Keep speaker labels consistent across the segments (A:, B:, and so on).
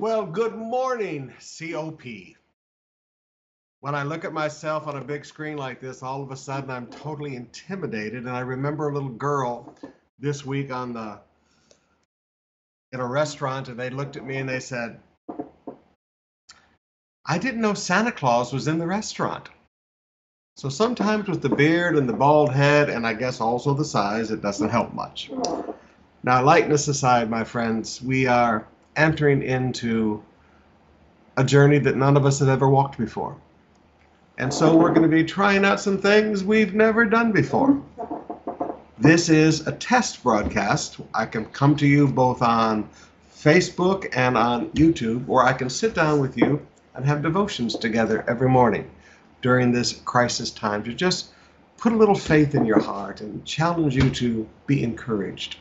A: Well, good morning, COP. When I look at myself on a big screen like this, all of a sudden I'm totally intimidated. And I remember a little girl this week on the in a restaurant, and they looked at me and they said, I didn't know Santa Claus was in the restaurant. So sometimes with the beard and the bald head, and I guess also the size, it doesn't help much. Now, lightness aside, my friends, we are entering into a journey that none of us have ever walked before. And so we're going to be trying out some things we've never done before. This is a test broadcast. I can come to you both on Facebook and on YouTube, or I can sit down with you and have devotions together every morning during this crisis time to just put a little faith in your heart and challenge you to be encouraged.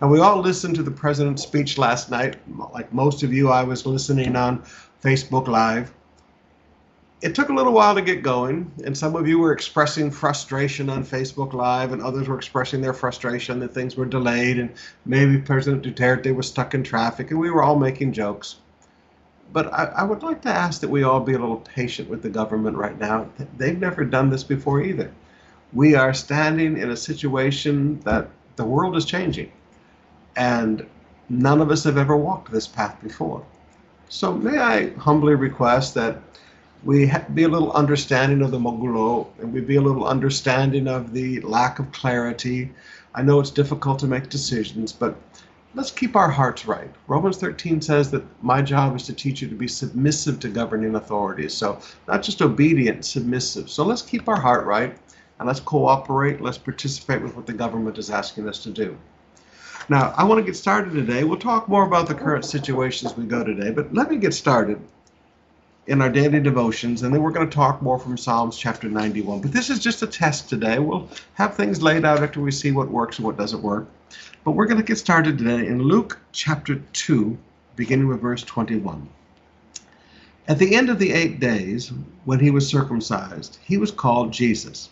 A: And we all listened to the president's speech last night. Like most of you, I was listening on Facebook Live. It took a little while to get going, and some of you were expressing frustration on Facebook Live, and others were expressing their frustration that things were delayed, and maybe President Duterte was stuck in traffic, and we were all making jokes. But I, I would like to ask that we all be a little patient with the government right now. They've never done this before either. We are standing in a situation that the world is changing and none of us have ever walked this path before. So may I humbly request that we be a little understanding of the Magulo and we be a little understanding of the lack of clarity. I know it's difficult to make decisions, but let's keep our hearts right. Romans 13 says that my job is to teach you to be submissive to governing authorities. So not just obedient, submissive. So let's keep our heart right and let's cooperate. Let's participate with what the government is asking us to do. Now, I want to get started today. We'll talk more about the current situation as we go today, but let me get started in our daily devotions, and then we're going to talk more from Psalms chapter 91. But this is just a test today. We'll have things laid out after we see what works and what doesn't work. But we're going to get started today in Luke chapter 2, beginning with verse 21. At the end of the eight days, when he was circumcised, he was called Jesus,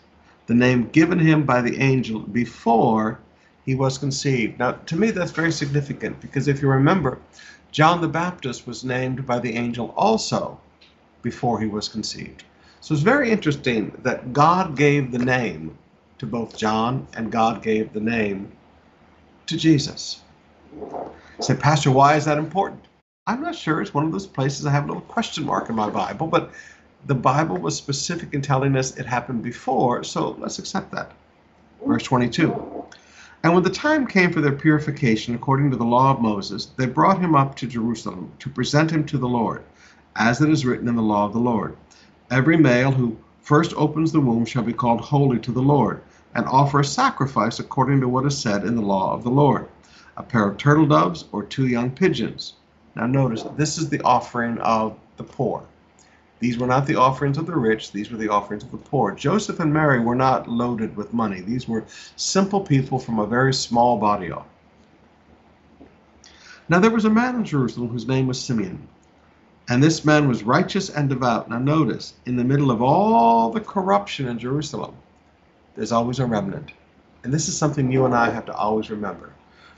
A: the name given him by the angel before he was conceived. Now, to me, that's very significant because if you remember, John the Baptist was named by the angel also before he was conceived. So it's very interesting that God gave the name to both John and God gave the name to Jesus. say, Pastor, why is that important? I'm not sure. It's one of those places I have a little question mark in my Bible, but the Bible was specific in telling us it happened before, so let's accept that. Verse 22. And when the time came for their purification according to the law of Moses, they brought him up to Jerusalem to present him to the Lord, as it is written in the law of the Lord. Every male who first opens the womb shall be called holy to the Lord, and offer a sacrifice according to what is said in the law of the Lord a pair of turtle doves or two young pigeons. Now, notice this is the offering of the poor. These were not the offerings of the rich, these were the offerings of the poor. Joseph and Mary were not loaded with money. These were simple people from a very small body of. Now there was a man in Jerusalem whose name was Simeon. And this man was righteous and devout. Now notice, in the middle of all the corruption in Jerusalem, there's always a remnant. And this is something you and I have to always remember.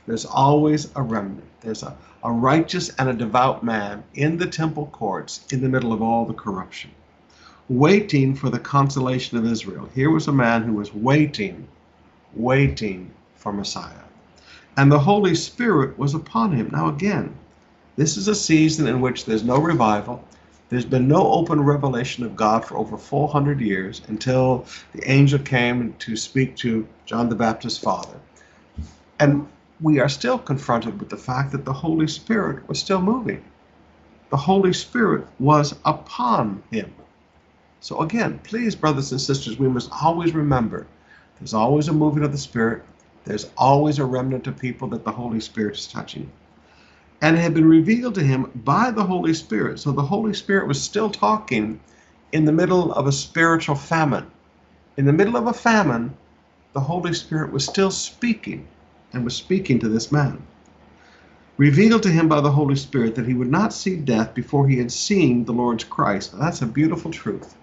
A: There's always a remnant. There's a, a righteous and a devout man in the temple courts in the middle of all the corruption, waiting for the consolation of Israel. Here was a man who was waiting, waiting for Messiah. And the Holy Spirit was upon him. Now, again, this is a season in which there's no revival. There's been no open revelation of God for over 400 years until the angel came to speak to John the Baptist's father. And we are still confronted with the fact that the Holy Spirit was still moving. The Holy Spirit was upon him. So, again, please, brothers and sisters, we must always remember there's always a moving of the Spirit, there's always a remnant of people that the Holy Spirit is touching. And it had been revealed to him by the Holy Spirit. So the Holy Spirit was still talking in the middle of a spiritual famine. In the middle of a famine, the Holy Spirit was still speaking and was speaking to this man. Revealed to him by the Holy Spirit that he would not see death before he had seen the Lord's Christ. Now, that's a beautiful truth.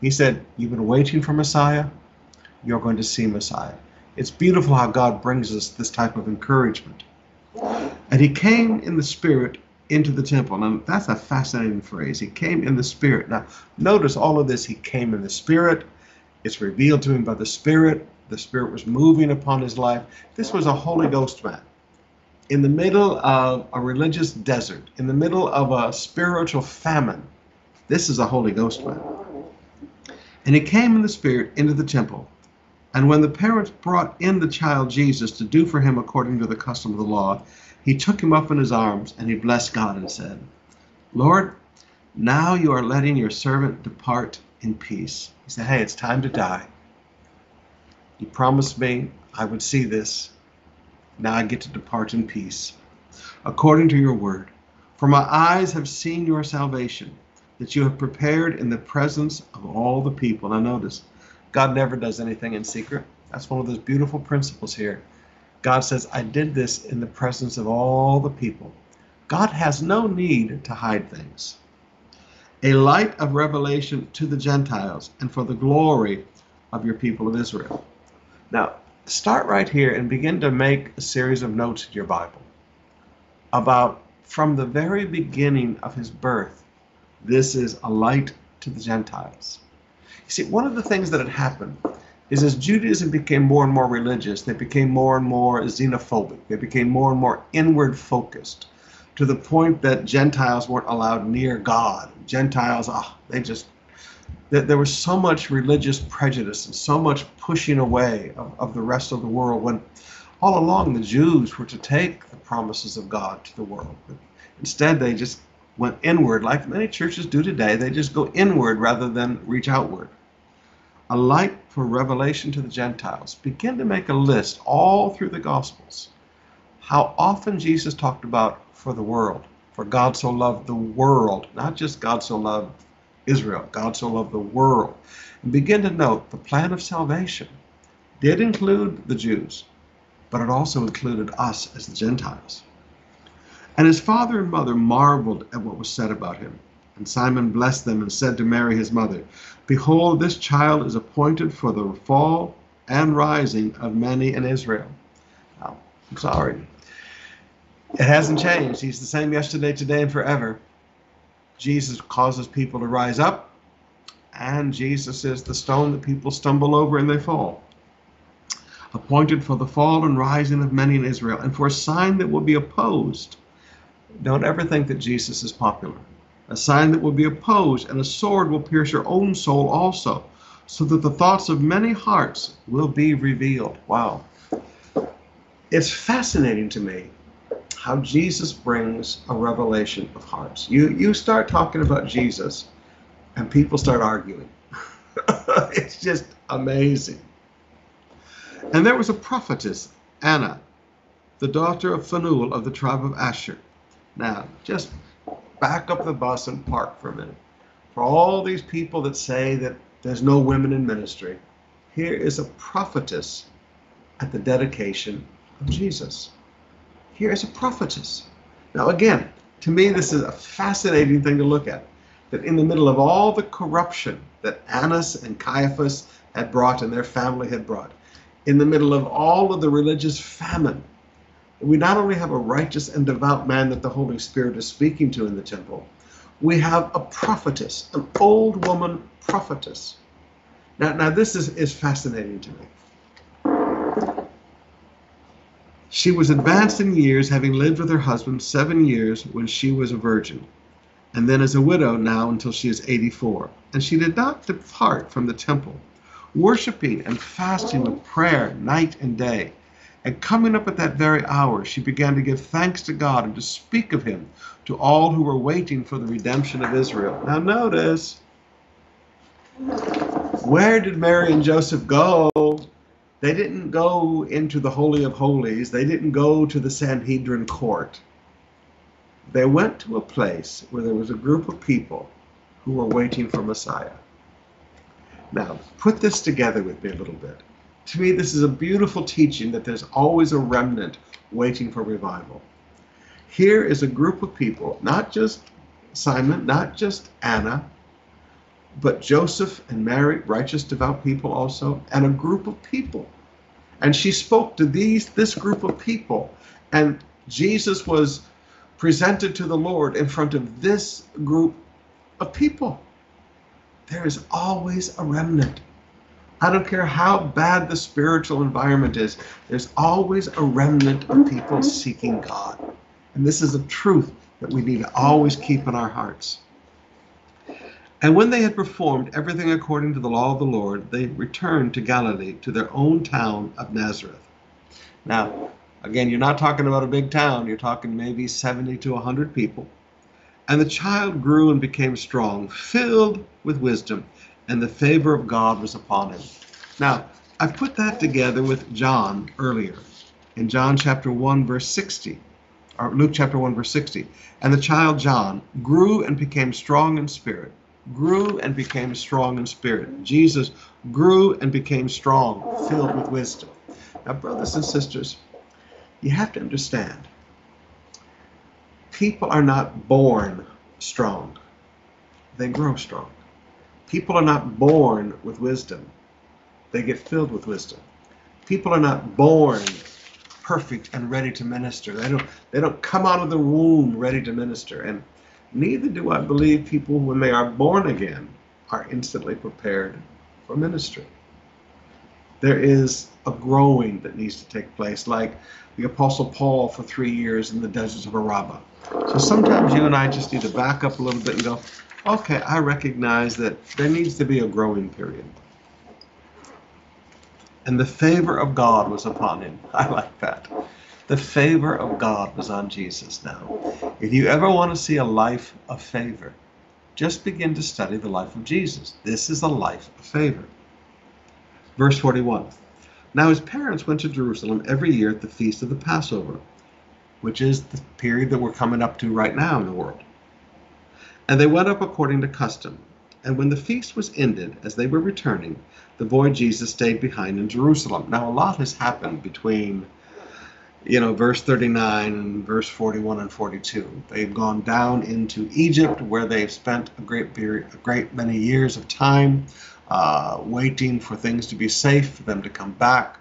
A: He said, You've been waiting for Messiah, you're going to see Messiah. It's beautiful how God brings us this type of encouragement. And he came in the Spirit into the temple. Now, that's a fascinating phrase. He came in the Spirit. Now, notice all of this. He came in the Spirit. It's revealed to him by the Spirit. The Spirit was moving upon his life. This was a Holy Ghost man. In the middle of a religious desert, in the middle of a spiritual famine, this is a Holy Ghost man. And he came in the Spirit into the temple. And when the parents brought in the child Jesus to do for him according to the custom of the law, he took him up in his arms and he blessed God and said, Lord, now you are letting your servant depart in peace. He said, Hey, it's time to die. You promised me I would see this. Now I get to depart in peace, according to your word. For my eyes have seen your salvation, that you have prepared in the presence of all the people. Now notice, God never does anything in secret. That's one of those beautiful principles here. God says, I did this in the presence of all the people. God has no need to hide things. A light of revelation to the Gentiles and for the glory of your people of Israel. Now, start right here and begin to make a series of notes in your Bible about from the very beginning of his birth, this is a light to the Gentiles. You see, one of the things that had happened is as Judaism became more and more religious, they became more and more xenophobic. They became more and more inward focused to the point that Gentiles weren't allowed near God. Gentiles, ah, oh, they just, there was so much religious prejudice and so much pushing away of, of the rest of the world when all along the Jews were to take the promises of God to the world. But instead, they just went inward, like many churches do today. They just go inward rather than reach outward. A light for revelation to the Gentiles. Begin to make a list all through the Gospels. How often Jesus talked about for the world. For God so loved the world, not just God so loved Israel, God so loved the world. And begin to note the plan of salvation did include the Jews, but it also included us as the Gentiles. And his father and mother marveled at what was said about him. And Simon blessed them and said to Mary his mother, Behold, this child is appointed for the fall and rising of many in Israel. Now, I'm sorry. It hasn't changed. He's the same yesterday, today, and forever. Jesus causes people to rise up, and Jesus is the stone that people stumble over and they fall. Appointed for the fall and rising of many in Israel, and for a sign that will be opposed don't ever think that Jesus is popular. A sign that will be opposed, and a sword will pierce your own soul also, so that the thoughts of many hearts will be revealed. Wow. It's fascinating to me how Jesus brings a revelation of hearts. You, you start talking about Jesus, and people start arguing. it's just amazing. And there was a prophetess, Anna, the daughter of Phanuel of the tribe of Asher. Now, just back up the bus and park for a minute. For all these people that say that there's no women in ministry, here is a prophetess at the dedication of Jesus. Here is a prophetess. Now, again, to me, this is a fascinating thing to look at. That in the middle of all the corruption that Annas and Caiaphas had brought and their family had brought, in the middle of all of the religious famine we not only have a righteous and devout man that the Holy Spirit is speaking to in the temple, we have a prophetess, an old woman prophetess. Now, now this is, is fascinating to me. She was advanced in years, having lived with her husband seven years when she was a virgin, and then as a widow now until she is 84. And she did not depart from the temple, worshiping and fasting with prayer night and day. And coming up at that very hour, she began to give thanks to God and to speak of him to all who were waiting for the redemption of Israel. Now, notice, where did Mary and Joseph go? They didn't go into the Holy of Holies, they didn't go to the Sanhedrin court. They went to a place where there was a group of people who were waiting for Messiah. Now, put this together with me a little bit to me, this is a beautiful teaching that there's always a remnant waiting for revival. Here is a group of people, not just Simon, not just Anna, but Joseph and Mary, righteous, devout people also, and a group of people. And she spoke to these this group of people, and Jesus was presented to the Lord in front of this group of people. There is always a remnant. I don't care how bad the spiritual environment is, there's always a remnant of people seeking God. And this is a truth that we need to always keep in our hearts. And when they had performed everything according to the law of the Lord, they returned to Galilee, to their own town of Nazareth. Now, again, you're not talking about a big town, you're talking maybe 70 to 100 people. And the child grew and became strong, filled with wisdom, and the favor of God was upon him. Now, I put that together with John earlier, in John chapter 1, verse 60, or Luke chapter 1, verse 60. And the child John grew and became strong in spirit grew and became strong in spirit. Jesus grew and became strong, filled with wisdom. Now, brothers and sisters, you have to understand people are not born strong, they grow strong. People are not born with wisdom, they get filled with wisdom. People are not born perfect and ready to minister. They don't they don't come out of the womb ready to minister. And Neither do I believe people, when they are born again, are instantly prepared for ministry. There is a growing that needs to take place, like the Apostle Paul for three years in the deserts of Arabah. So sometimes you and I just need to back up a little bit and go, okay, I recognize that there needs to be a growing period. And the favor of God was upon him. I like that. The favor of God was on Jesus now. If you ever want to see a life of favor, just begin to study the life of Jesus. This is a life of favor. Verse 41 Now his parents went to Jerusalem every year at the feast of the Passover, which is the period that we're coming up to right now in the world. And they went up according to custom. And when the feast was ended, as they were returning, the boy Jesus stayed behind in Jerusalem. Now, a lot has happened between you know, verse 39 and verse 41 and 42. They've gone down into Egypt where they've spent a great period, a great many years of time uh, waiting for things to be safe for them to come back.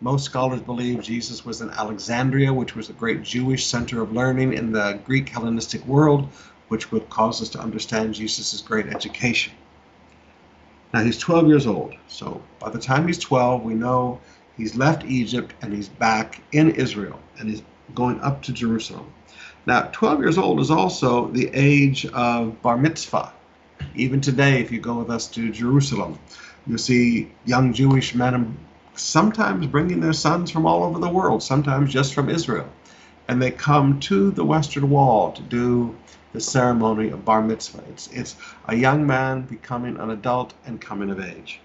A: Most scholars believe Jesus was in Alexandria, which was a great Jewish center of learning in the Greek Hellenistic world, which would cause us to understand Jesus' great education. Now he's 12 years old, so by the time he's 12, we know He's left Egypt and he's back in Israel and he's going up to Jerusalem. Now, 12 years old is also the age of bar mitzvah. Even today, if you go with us to Jerusalem, you'll see young Jewish men sometimes bringing their sons from all over the world, sometimes just from Israel. And they come to the Western Wall to do the ceremony of bar mitzvah. It's, it's a young man becoming an adult and coming of age.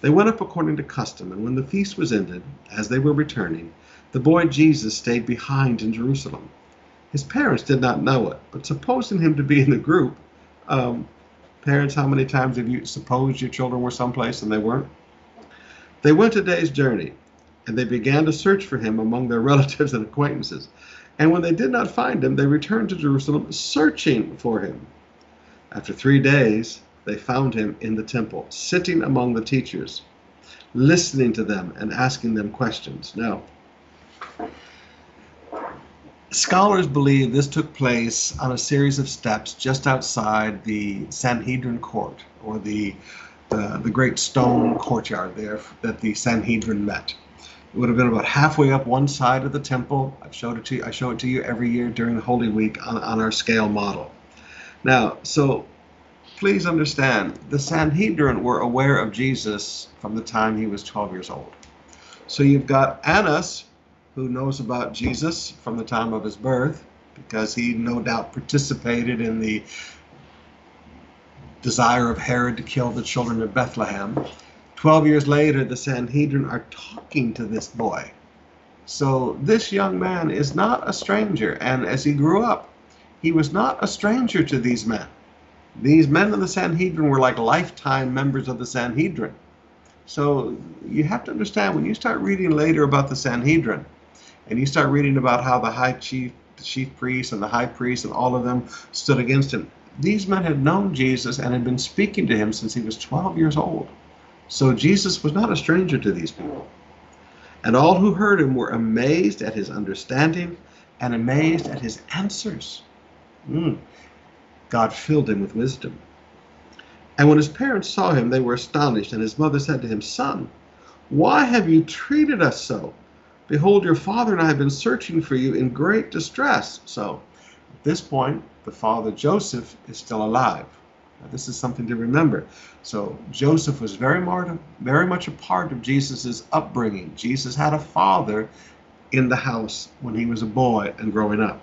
A: They went up according to custom, and when the feast was ended, as they were returning, the boy Jesus stayed behind in Jerusalem. His parents did not know it, but supposing him to be in the group, um, parents, how many times have you supposed your children were someplace and they weren't? They went a day's journey, and they began to search for him among their relatives and acquaintances. And when they did not find him, they returned to Jerusalem searching for him. After three days, they found him in the temple, sitting among the teachers, listening to them and asking them questions. Now, scholars believe this took place on a series of steps just outside the Sanhedrin court, or the the, great stone courtyard there that the Sanhedrin met. It would have been about halfway up one side of the temple. I've showed it to you, I show it to you every year during Holy Week on, on our scale model. Now, so please understand, the Sanhedrin were aware of Jesus from the time he was 12 years old. So you've got Annas, who knows about Jesus from the time of his birth, because he no doubt participated in the desire of Herod to kill the children of Bethlehem. Twelve years later, the Sanhedrin are talking to this boy. So this young man is not a stranger, and as he grew up, he was not a stranger to these men. These men of the Sanhedrin were like lifetime members of the Sanhedrin. So you have to understand when you start reading later about the Sanhedrin, and you start reading about how the high chief, the chief priest, and the high priest, and all of them stood against him. These men had known Jesus and had been speaking to him since he was 12 years old. So Jesus was not a stranger to these people. And all who heard him were amazed at his understanding and amazed at his answers. Mm. God filled him with wisdom. And when his parents saw him, they were astonished, and his mother said to him, Son, why have you treated us so? Behold, your father and I have been searching for you in great distress. So, at this point, the father Joseph is still alive. Now, this is something to remember. So Joseph was very, very much a part of Jesus' upbringing. Jesus had a father in the house when he was a boy and growing up.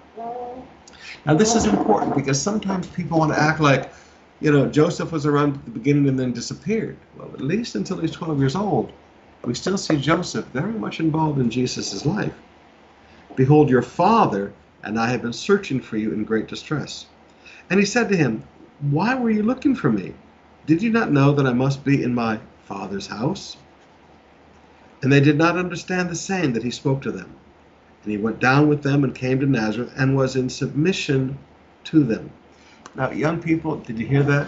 A: Now, this is important because sometimes people want to act like, you know, Joseph was around at the beginning and then disappeared. Well, at least until he's 12 years old, we still see Joseph very much involved in Jesus' life. Behold, your father and I have been searching for you in great distress. And he said to him, Why were you looking for me? Did you not know that I must be in my father's house? And they did not understand the saying that he spoke to them. And he went down with them and came to Nazareth and was in submission to them. Now, young people, did you hear that?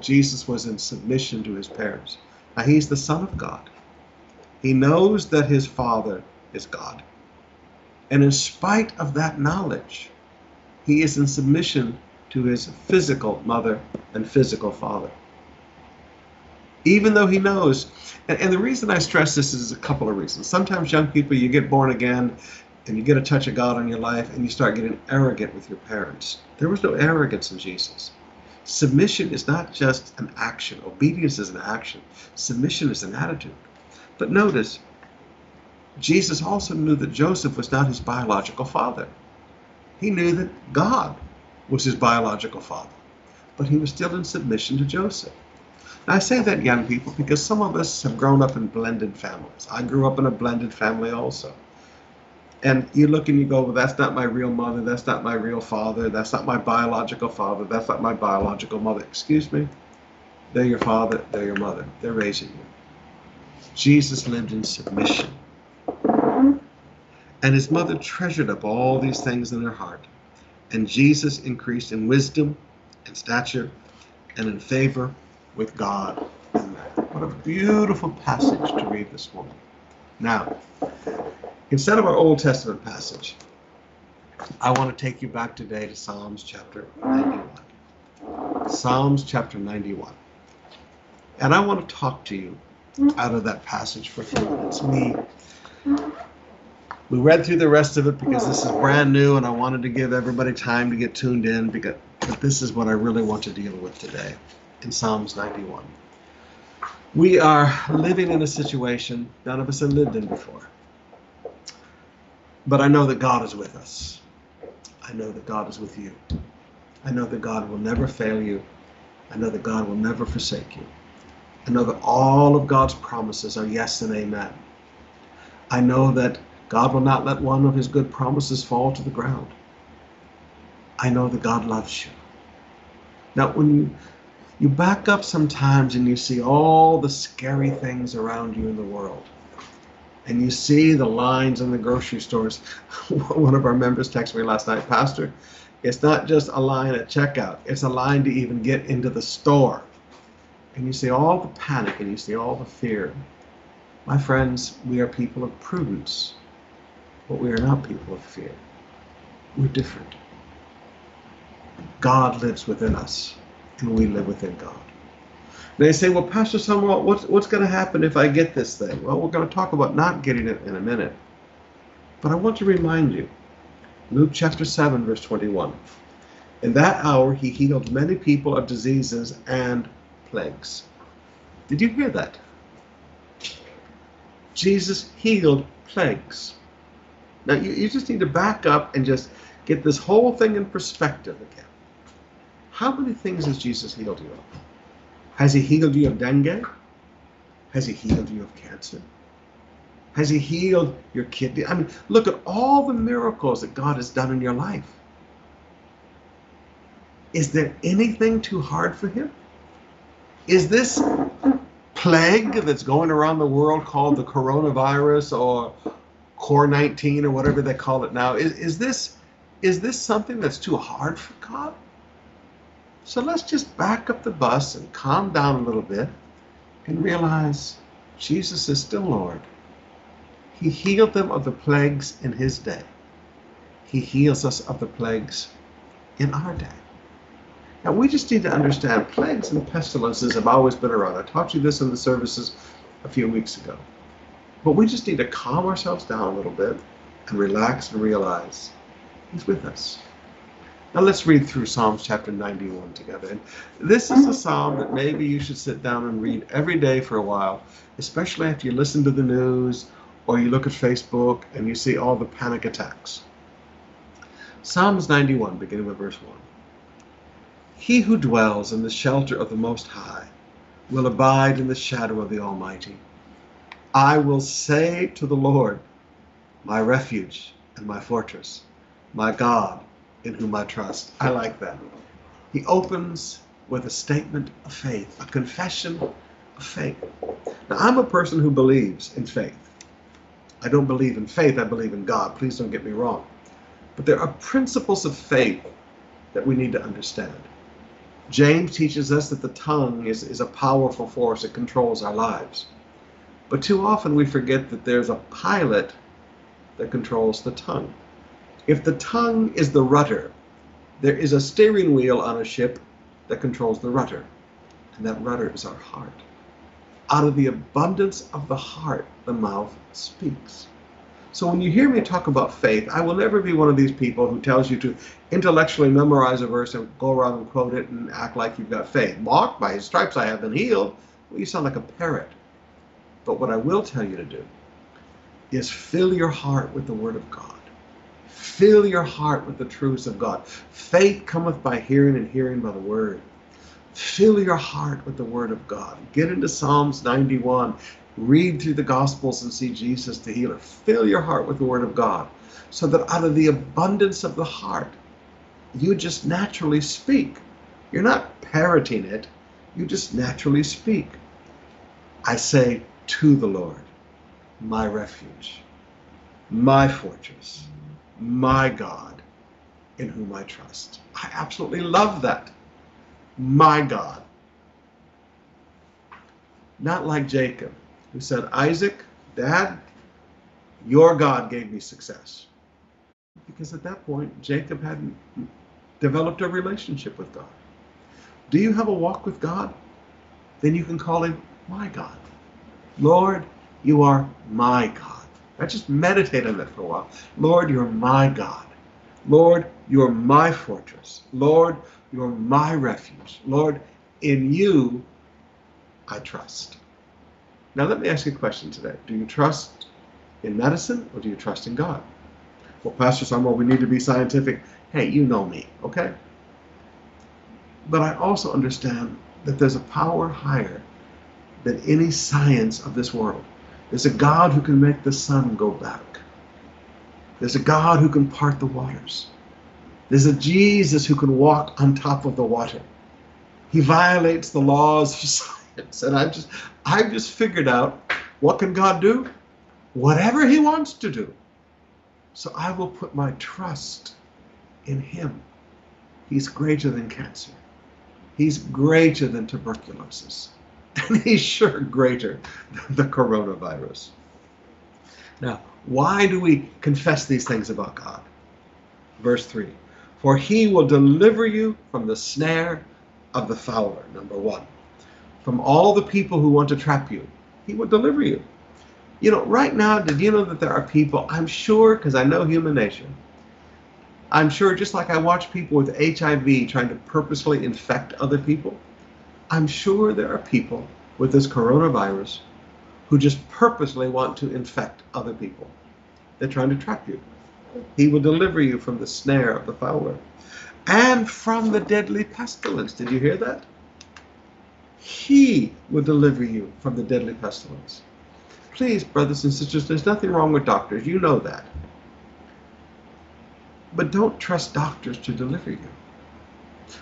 A: Jesus was in submission to his parents. Now, he's the Son of God. He knows that his Father is God. And in spite of that knowledge, he is in submission to his physical mother and physical father even though he knows. And, and, the reason I stress this is a couple of reasons. Sometimes young people, you get born again and you get a touch of God on your life and you start getting arrogant with your parents. There was no arrogance in Jesus. Submission is not just an action, obedience is an action, submission is an attitude. But notice, Jesus also knew that Joseph was not his biological father. He knew that God was his biological father, but he was still in submission to Joseph. I say that, young people, because some of us have grown up in blended families. I grew up in a blended family also. And you look and you go, well, that's not my real mother, that's not my real father, that's not my biological father, that's not my biological mother. Excuse me? They're your father, they're your mother, they're raising you. Jesus lived in submission. And his mother treasured up all these things in her heart. And Jesus increased in wisdom and stature and in favor with God that. What a beautiful passage to read this morning. Now, instead of our Old Testament passage, I want to take you back today to Psalms chapter 91. Psalms chapter 91. And I want to talk to you out of that passage for a few minutes. We read through the rest of it because this is brand new and I wanted to give everybody time to get tuned in because but this is what I really want to deal with today in Psalms 91. We are living in a situation none of us have lived in before. But I know that God is with us. I know that God is with you. I know that God will never fail you. I know that God will never forsake you. I know that all of God's promises are yes and amen. I know that God will not let one of his good promises fall to the ground. I know that God loves you. Now, when you back up sometimes and you see all the scary things around you in the world. And you see the lines in the grocery stores. One of our members texted me last night, Pastor, it's not just a line at checkout, it's a line to even get into the store. And you see all the panic and you see all the fear. My friends, we are people of prudence, but we are not people of fear. We're different. God lives within us and we live within God. They say, well, Pastor Samuel, what's, what's going to happen if I get this thing? Well, we're going to talk about not getting it in a minute. But I want to remind you, Luke chapter 7, verse 21. In that hour, he healed many people of diseases and plagues. Did you hear that? Jesus healed plagues. Now, you, you just need to back up and just get this whole thing in perspective again. How many things has Jesus healed you of? Has he healed you of dengue? Has he healed you of cancer? Has he healed your kidney? I mean, look at all the miracles that God has done in your life. Is there anything too hard for him? Is this plague that's going around the world called the coronavirus or Core 19 or whatever they call it now, is, is this is this something that's too hard for God? So let's just back up the bus and calm down a little bit and realize Jesus is still Lord. He healed them of the plagues in his day. He heals us of the plagues in our day. Now, we just need to understand plagues and pestilences have always been around. I taught you this in the services a few weeks ago. But we just need to calm ourselves down a little bit and relax and realize He's with us. Now let's read through Psalms chapter 91 together. And this is a psalm that maybe you should sit down and read every day for a while, especially after you listen to the news or you look at Facebook and you see all the panic attacks. Psalms 91, beginning with verse 1. He who dwells in the shelter of the Most High will abide in the shadow of the Almighty. I will say to the Lord, my refuge and my fortress, my God in whom I trust. I like that. He opens with a statement of faith, a confession of faith. Now, I'm a person who believes in faith. I don't believe in faith, I believe in God. Please don't get me wrong. But there are principles of faith that we need to understand. James teaches us that the tongue is, is a powerful force, it controls our lives. But too often we forget that there's a pilot that controls the tongue. If the tongue is the rudder, there is a steering wheel on a ship that controls the rudder, and that rudder is our heart. Out of the abundance of the heart, the mouth speaks. So when you hear me talk about faith, I will never be one of these people who tells you to intellectually memorize a verse and go around and quote it and act like you've got faith. Mark, by his stripes I have been healed. Well, you sound like a parrot. But what I will tell you to do is fill your heart with the Word of God. Fill your heart with the truths of God. Faith cometh by hearing, and hearing by the word. Fill your heart with the word of God. Get into Psalms 91. Read through the Gospels and see Jesus the healer. Fill your heart with the word of God so that out of the abundance of the heart, you just naturally speak. You're not parroting it, you just naturally speak. I say to the Lord, my refuge, my fortress my God in whom I trust. I absolutely love that. My God. Not like Jacob, who said, Isaac, Dad, your God gave me success. Because at that point, Jacob hadn't developed a relationship with God. Do you have a walk with God? Then you can call him my God. Lord, you are my God. I just meditate on that for a while. Lord, you're my God. Lord, you're my fortress. Lord, you're my refuge. Lord, in you I trust. Now, let me ask you a question today. Do you trust in medicine or do you trust in God? Well, Pastor Samuel, we need to be scientific. Hey, you know me, okay? But I also understand that there's a power higher than any science of this world. There's a God who can make the sun go back. There's a God who can part the waters. There's a Jesus who can walk on top of the water. He violates the laws of science. And I've just I've just figured out what can God do? Whatever he wants to do. So I will put my trust in him. He's greater than cancer. He's greater than tuberculosis. and he's sure greater than the coronavirus. Now, why do we confess these things about God? Verse 3 For he will deliver you from the snare of the fowler, number one. From all the people who want to trap you, he will deliver you. You know, right now, did you know that there are people, I'm sure, because I know human nature, I'm sure just like I watch people with HIV trying to purposely infect other people, I'm sure there are people with this coronavirus who just purposely want to infect other people. They're trying to trap you. He will deliver you from the snare of the fowler and from the deadly pestilence. Did you hear that? He will deliver you from the deadly pestilence. Please, brothers and sisters, there's nothing wrong with doctors. You know that. But don't trust doctors to deliver you.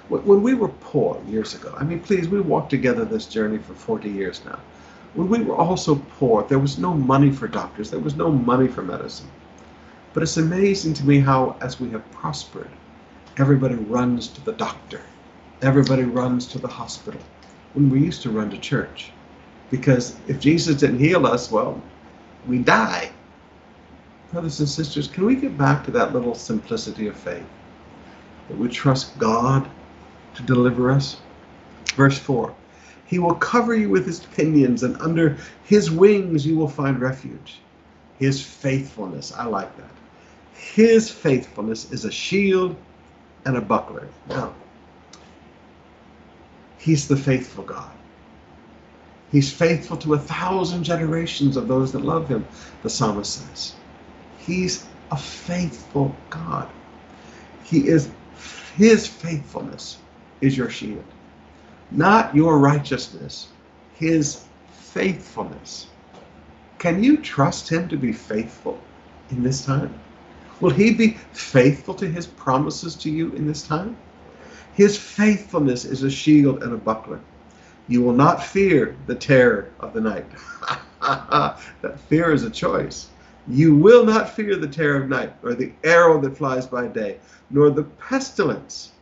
A: When we were poor years ago, I mean, please, we walked together this journey for 40 years now. When we were also poor, there was no money for doctors, there was no money for medicine. But it's amazing to me how, as we have prospered, everybody runs to the doctor, everybody runs to the hospital, when we used to run to church. Because if Jesus didn't heal us, well, we die. Brothers and sisters, can we get back to that little simplicity of faith? That we trust God to deliver us? Verse 4 He will cover you with his pinions, and under his wings you will find refuge. His faithfulness, I like that. His faithfulness is a shield and a buckler. Now, he's the faithful God. He's faithful to a thousand generations of those that love him, the psalmist says. He's a faithful God. He is his faithfulness is your shield. Not your righteousness, his faithfulness. Can you trust him to be faithful in this time? Will he be faithful to his promises to you in this time? His faithfulness is a shield and a buckler. You will not fear the terror of the night. that fear is a choice. You will not fear the terror of night, or the arrow that flies by day, nor the pestilence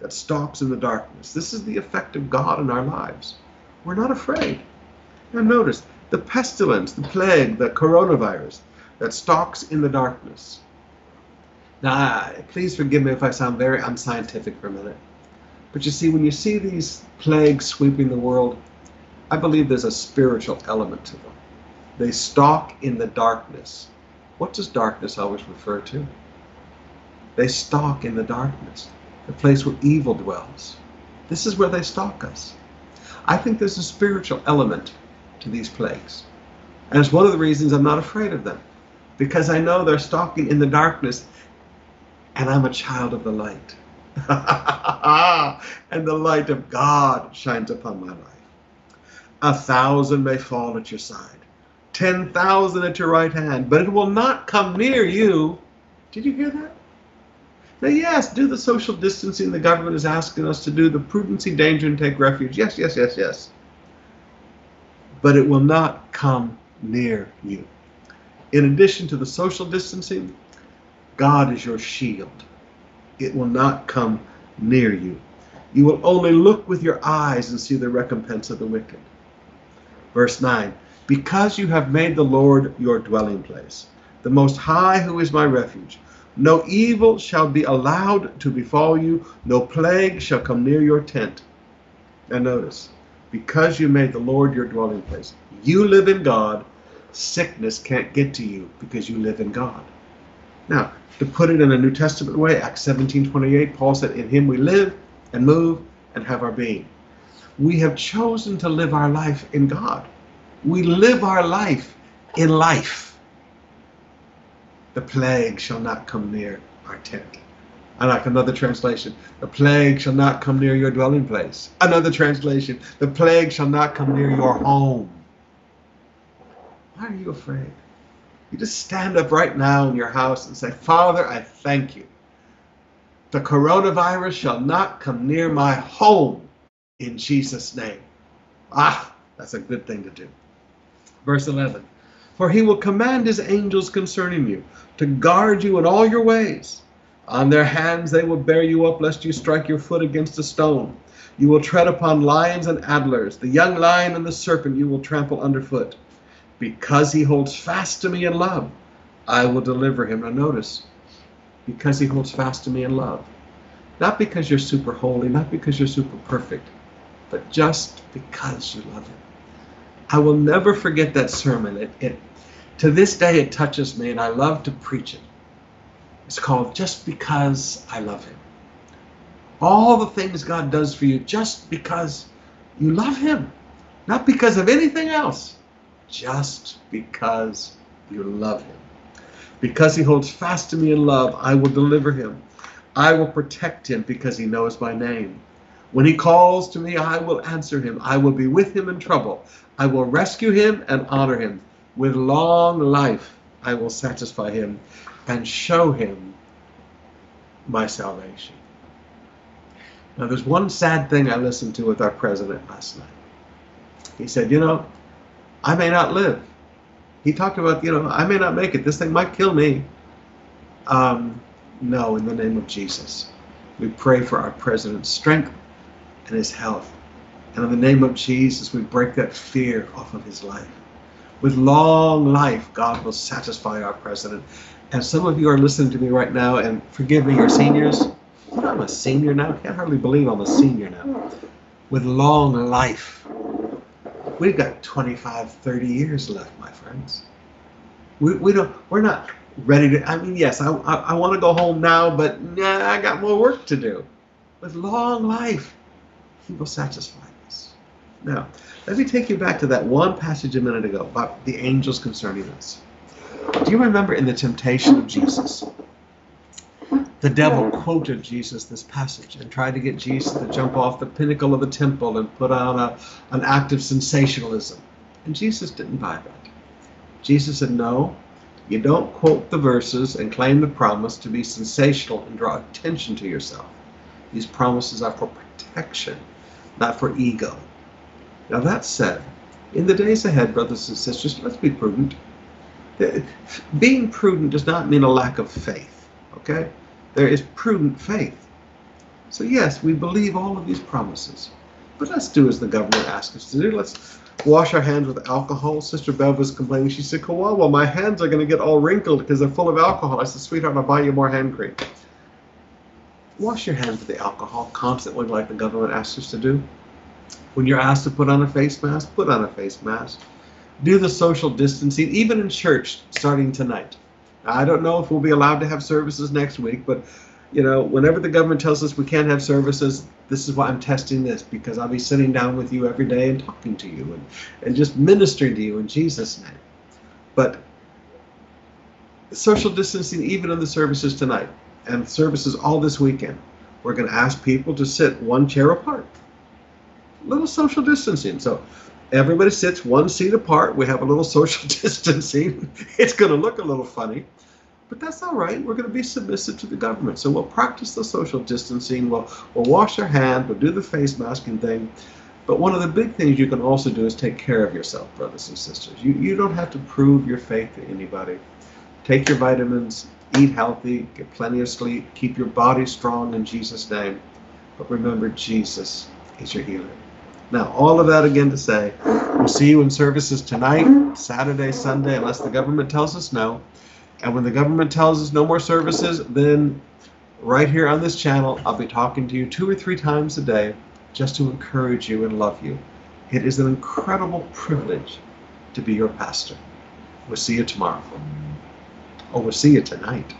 A: that stalks in the darkness. This is the effect of God in our lives. We're not afraid. Now, notice the pestilence, the plague, the coronavirus that stalks in the darkness. Now, please forgive me if I sound very unscientific for a minute. But you see, when you see these plagues sweeping the world, I believe there's a spiritual element to them. They stalk in the darkness. What does darkness always refer to? They stalk in the darkness, the place where evil dwells. This is where they stalk us. I think there's a spiritual element to these plagues. And it's one of the reasons I'm not afraid of them. Because I know they're stalking in the darkness and I'm a child of the light. and the light of God shines upon my life. A thousand may fall at your side, ten thousand at your right hand, but it will not come near you. Did you hear that? Now, yes, do the social distancing the government is asking us to do, the prudency, danger, and take refuge. Yes, yes, yes, yes. But it will not come near you. In addition to the social distancing, God is your shield. It will not come near you. You will only look with your eyes and see the recompense of the wicked. Verse 9 Because you have made the Lord your dwelling place, the Most High, who is my refuge, no evil shall be allowed to befall you, no plague shall come near your tent. Now, notice, because you made the Lord your dwelling place, you live in God, sickness can't get to you because you live in God. Now, to put it in a New Testament way, Acts 17 28, Paul said, In him we live and move and have our being. We have chosen to live our life in God. We live our life in life. The plague shall not come near our tent. I like another translation. The plague shall not come near your dwelling place. Another translation. The plague shall not come near your home. Why are you afraid? You just stand up right now in your house and say, Father, I thank you. The coronavirus shall not come near my home in Jesus' name. Ah, that's a good thing to do. Verse 11 For he will command his angels concerning you to guard you in all your ways. On their hands they will bear you up, lest you strike your foot against a stone. You will tread upon lions and adders, the young lion and the serpent you will trample underfoot. Because he holds fast to me in love, I will deliver him. Now, notice, because he holds fast to me in love. Not because you're super holy, not because you're super perfect, but just because you love him. I will never forget that sermon. It, it, to this day, it touches me, and I love to preach it. It's called Just Because I Love Him. All the things God does for you just because you love Him, not because of anything else just because you love him. Because he holds fast to me in love, I will deliver him. I will protect him because he knows my name. When he calls to me, I will answer him. I will be with him in trouble. I will rescue him and honor him. With long life, I will satisfy him and show him my salvation. Now, there's one sad thing I listened to with our president last night. He said, You know, I may not live. He talked about, you know, I may not make it. This thing might kill me. Um, no, in the name of Jesus. We pray for our president's strength and his health. And in the name of Jesus, we break that fear off of his life. With long life, God will satisfy our president. And some of you are listening to me right now, and forgive me, you're seniors. I'm a senior now. I can't hardly believe I'm a senior now. With long life. We've got 25, 30 years left, my friends. We, we don't, we're not ready to, I mean, yes, I, I, I want to go home now, but nah, I got more work to do. With long life, He will satisfy us. Now, let me take you back to that one passage a minute ago about the angels concerning us. Do you remember in the temptation of Jesus? The devil quoted Jesus this passage and tried to get Jesus to jump off the pinnacle of the temple and put on a, an act of sensationalism. And Jesus didn't buy that. Jesus said, No, you don't quote the verses and claim the promise to be sensational and draw attention to yourself. These promises are for protection, not for ego. Now, that said, in the days ahead, brothers and sisters, let's be prudent. Being prudent does not mean a lack of faith, okay? There is prudent faith. So, yes, we believe all of these promises. But let's do as the government asks us to do. Let's wash our hands with alcohol. Sister Bev was complaining. She said, Kawawa, my hands are going to get all wrinkled because they're full of alcohol. I said, sweetheart, I'll buy you more hand cream. Wash your hands with the alcohol constantly like the government asks us to do. When you're asked to put on a face mask, put on a face mask. Do the social distancing, even in church, starting tonight. I don't know if we'll be allowed to have services next week, but you know, whenever the government tells us we can't have services, this is why I'm testing this because I'll be sitting down with you every day and talking to you and, and just ministering to you in Jesus' name. But social distancing, even in the services tonight and services all this weekend, we're going to ask people to sit one chair apart. Little social distancing. So everybody sits one seat apart. We have a little social distancing. It's going to look a little funny but that's all right. We're going to be submissive to the government. So we'll practice the social distancing. We'll, we'll wash our hands. We'll do the face masking thing. But one of the big things you can also do is take care of yourself, brothers and sisters. You, you don't have to prove your faith to anybody. Take your vitamins, eat healthy, get plenty of sleep, keep your body strong in Jesus' name. But remember, Jesus is your healer. Now, all of that again to say, we'll see you in services tonight, Saturday, Sunday, unless the government tells us no. And when the government tells us no more services, then right here on this channel, I'll be talking to you two or three times a day just to encourage you and love you. It is an incredible privilege to be your pastor. We'll see you tomorrow. Or we'll see you tonight.